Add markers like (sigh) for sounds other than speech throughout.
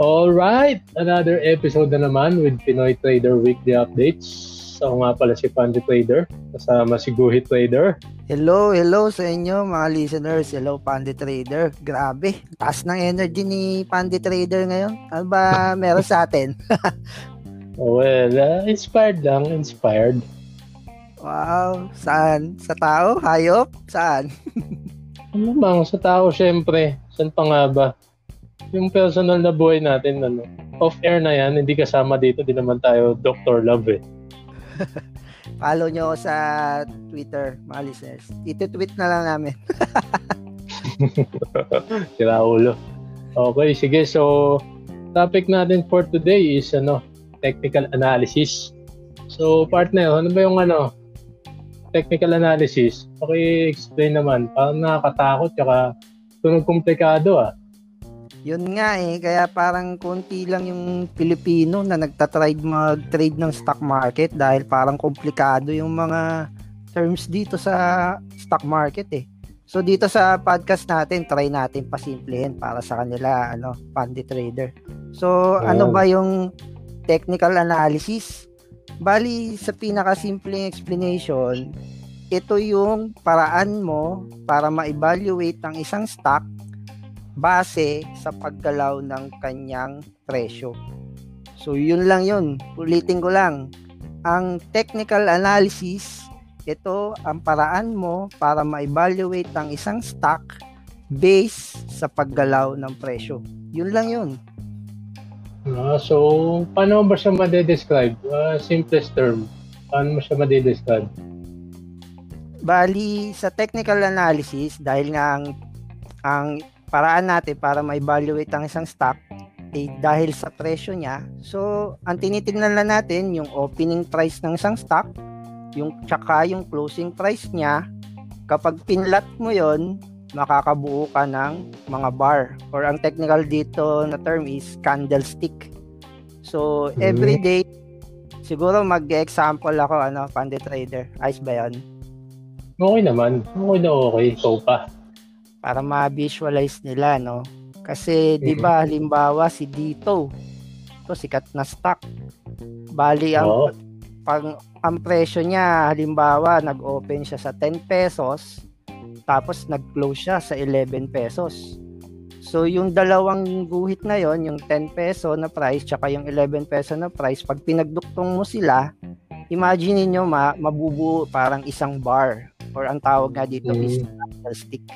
Alright, another episode na naman with Pinoy Trader Weekly Updates. Ako nga pala si Pandi Trader, kasama si Guhit Trader. Hello, hello sa inyo mga listeners. Hello Pandi Trader. Grabe, taas ng energy ni Pandi Trader ngayon. Ano ba (laughs) meron sa atin? (laughs) well, uh, inspired lang, inspired. Wow, saan? Sa tao? Hayop? Saan? (laughs) ano bang, sa tao syempre. Saan pa nga ba? Yung personal na buhay natin, ano, off-air na yan, hindi kasama dito, di naman tayo Dr. Love eh. (laughs) Follow nyo sa Twitter, mga listeners. Ito-tweet na lang namin. (laughs) Sira ulo. Okay, sige. So, topic natin for today is ano, technical analysis. So, partner, ano ba yung ano, technical analysis? Paki-explain naman. Parang nakakatakot, tsaka tunog komplikado ah. Yun nga eh, kaya parang konti lang yung Pilipino na nagtatrade mag-trade ng stock market dahil parang komplikado yung mga terms dito sa stock market eh. So dito sa podcast natin, try natin pasimplihin para sa kanila, ano, pandy trader. So oh. ano ba yung technical analysis? Bali, sa pinakasimpleng explanation, ito yung paraan mo para ma-evaluate ang isang stock base sa paggalaw ng kanyang presyo. So yun lang yun. Ulitin ko lang. Ang technical analysis, ito ang paraan mo para ma-evaluate ang isang stock based sa paggalaw ng presyo. Yun lang yun. Uh, so, paano ba siya ma-describe? Uh, simplest term. Paano mo siya ma-describe? Bali, sa technical analysis, dahil nga ang, ang paraan natin para ma-evaluate ang isang stock eh, dahil sa presyo niya. So, ang tinitingnan lang natin yung opening price ng isang stock, yung tsaka yung closing price niya. Kapag pinlat mo yon makakabuo ka ng mga bar or ang technical dito na term is candlestick. So, every mm-hmm. day, siguro mag-example ako, ano, Pandit Trader. Ayos ba yan? Okay naman. Okay na okay. So pa para ma-visualize nila no? Kasi 'di ba halimbawa si Dito. To sikat na stock. Bali ang oh. pag ang presyo niya halimbawa nag-open siya sa 10 pesos tapos nag-close siya sa 11 pesos. So yung dalawang guhit na yon yung 10 peso na price tsaka yung 11 peso na price pag pinagduktong mo sila imagine niyo ma mabubuo parang isang bar or ang tawag nga dito mm. is candlestick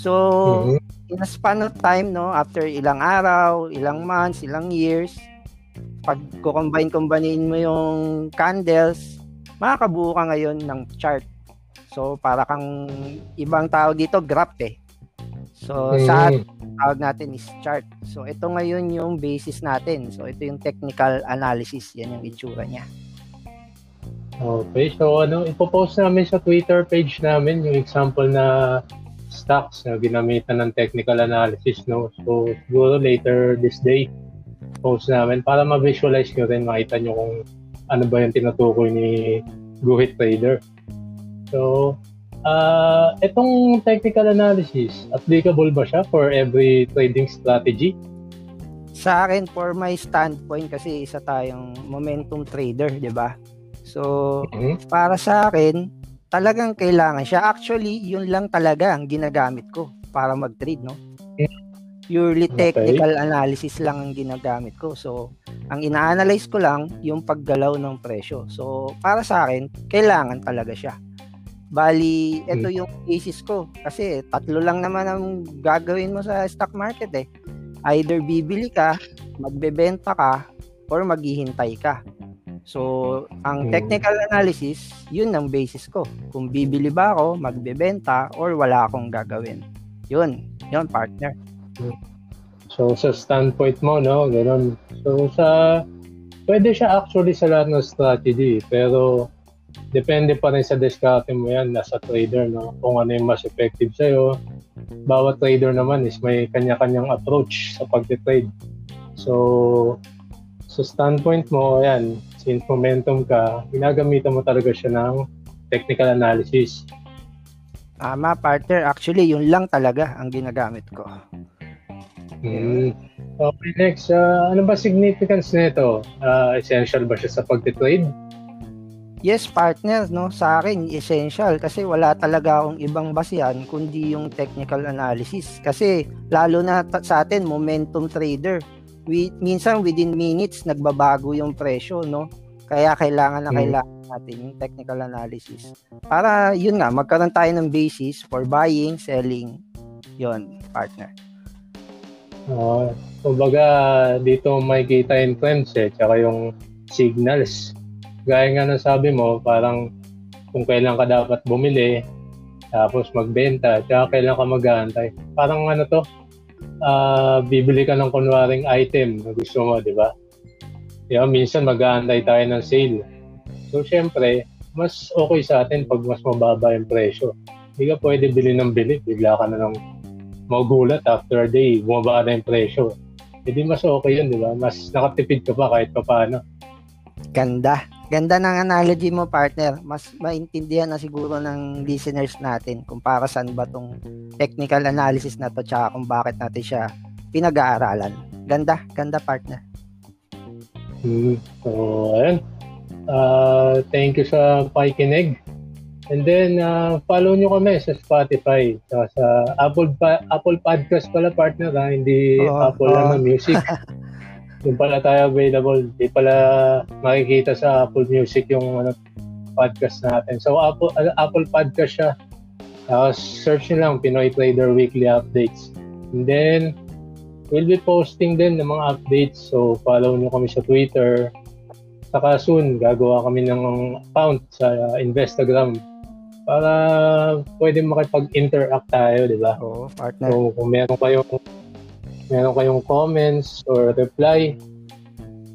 So, mm-hmm. in a span of time, no, after ilang araw, ilang months, ilang years, pag combine-combine mo yung candles, makakabuo ka ngayon ng chart. So, para kang ibang tawag dito, graph eh. So, mm-hmm. sa tawag natin is chart. So, ito ngayon yung basis natin. So, ito yung technical analysis. Yan yung itsura niya. Okay. So, ano, ipopost namin sa Twitter page namin yung example na stocks na ginamitan ng technical analysis. No? So, siguro later this day, post namin para ma-visualize nyo rin, makita nyo kung ano ba yung tinutukoy ni Guhit Trader. So, uh, itong technical analysis, applicable ba siya for every trading strategy? Sa akin, for my standpoint, kasi isa tayong momentum trader, di ba? So, mm-hmm. para sa akin, talagang kailangan siya. Actually, yun lang talaga ang ginagamit ko para mag-trade, no? Purely technical okay. analysis lang ang ginagamit ko. So, ang ina-analyze ko lang yung paggalaw ng presyo. So, para sa akin, kailangan talaga siya. Bali, ito hmm. yung basis ko. Kasi tatlo lang naman ang gagawin mo sa stock market eh. Either bibili ka, magbebenta ka, or maghihintay ka. So, ang hmm. technical analysis, yun ang basis ko. Kung bibili ba ako, magbebenta, or wala akong gagawin. Yun, yun partner. So, sa standpoint mo, no, ganun. So, sa, pwede siya actually sa lahat ng strategy, pero depende pa rin sa diskarte mo yan, nasa trader, no? Kung ano yung mas effective sa'yo. Bawat trader naman is may kanya-kanyang approach sa pag-trade. So, sa standpoint mo, yan, since momentum ka, ginagamitan mo talaga siya ng technical analysis. Tama, partner. Actually, yun lang talaga ang ginagamit ko. Hmm. Okay, next. Uh, ano ba significance nito? Uh, essential ba siya sa pagtitrade? Yes, partner, no? Sa akin, essential kasi wala talaga akong ibang basihan kundi yung technical analysis. Kasi lalo na ta- sa atin, momentum trader. We, minsan within minutes nagbabago yung presyo, no? Kaya kailangan na hmm. kailangan natin yung technical analysis. Para yun nga, magkaroon tayo ng basis for buying, selling. Yon, partner. Uh, kumbaga, dito may kita yung trends eh, tsaka yung signals gaya nga ng sabi mo, parang kung kailan ka dapat bumili, tapos magbenta, tsaka kailan ka mag-aantay. Parang ano to, uh, bibili ka ng kunwaring item na gusto mo, di ba? Diba, minsan mag-aantay tayo ng sale. So, syempre, mas okay sa atin pag mas mababa yung presyo. Hindi ka pwede bili ng bili, bigla ka na ng magulat after a day, bumaba na yung presyo. Hindi mas okay yun, di ba? Mas nakatipid ka pa kahit pa paano. Ganda. Ganda ng analogy mo, partner. Mas maintindihan na siguro ng listeners natin kung para saan ba tong technical analysis na to tsaka kung bakit natin siya pinag-aaralan. Ganda, ganda, partner. Hmm. So, ayun. Uh, thank you sa pakikinig. And then, uh, follow nyo kami sa Spotify. Sa, sa Apple pa, Apple Podcast pala, partner. Ha? Hindi oh, Apple oh. naman Music. (laughs) Yung pala tayo available. Hindi pala makikita sa Apple Music yung ano, podcast natin. So, Apple, uh, Apple Podcast siya. Uh, search nyo lang Pinoy Trader Weekly Updates. And then, we'll be posting din ng mga updates. So, follow nyo kami sa Twitter. Saka soon, gagawa kami ng account sa Instagram para pwede makipag-interact tayo, di ba? Oo, partner. So, kung meron kayong meron kayong comments or reply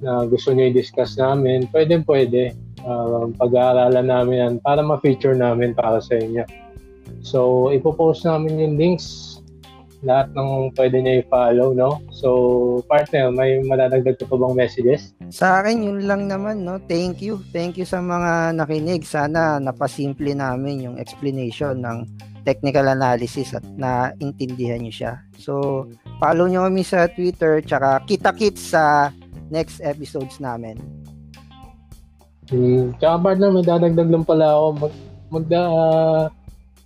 na gusto niyo i-discuss namin, pwede pwede. Uh, pag-aaralan namin yan para ma-feature namin para sa inyo. So, ipopost namin yung links lahat ng pwede niya i-follow, no? So, partner, may madadagdag ka pa bang messages? Sa akin, yun lang naman, no? Thank you. Thank you sa mga nakinig. Sana napasimple namin yung explanation ng technical analysis at naintindihan nyo siya. So, follow nyo kami sa Twitter tsaka kita-kits sa next episodes namin. Hmm. Tsaka partner, may dadagdag lang pala ako. Mag, magda, uh,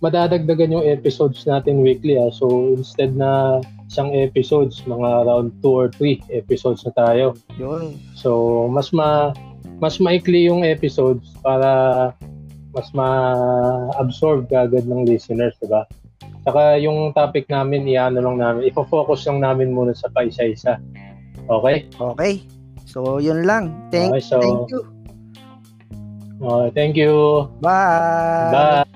madadagdagan yung episodes natin weekly. Ah. So, instead na isang episodes, mga around 2 or 3 episodes na tayo. Yun. So, mas ma mas maikli yung episodes para mas ma-absorb agad ng listeners, di ba? Saka yung topic namin, iano lang namin, ipo-focus lang namin muna sa paisa-isa. Okay? Okay. So, yun lang. Thank, okay, so, thank you. Okay, thank you. Bye. Bye.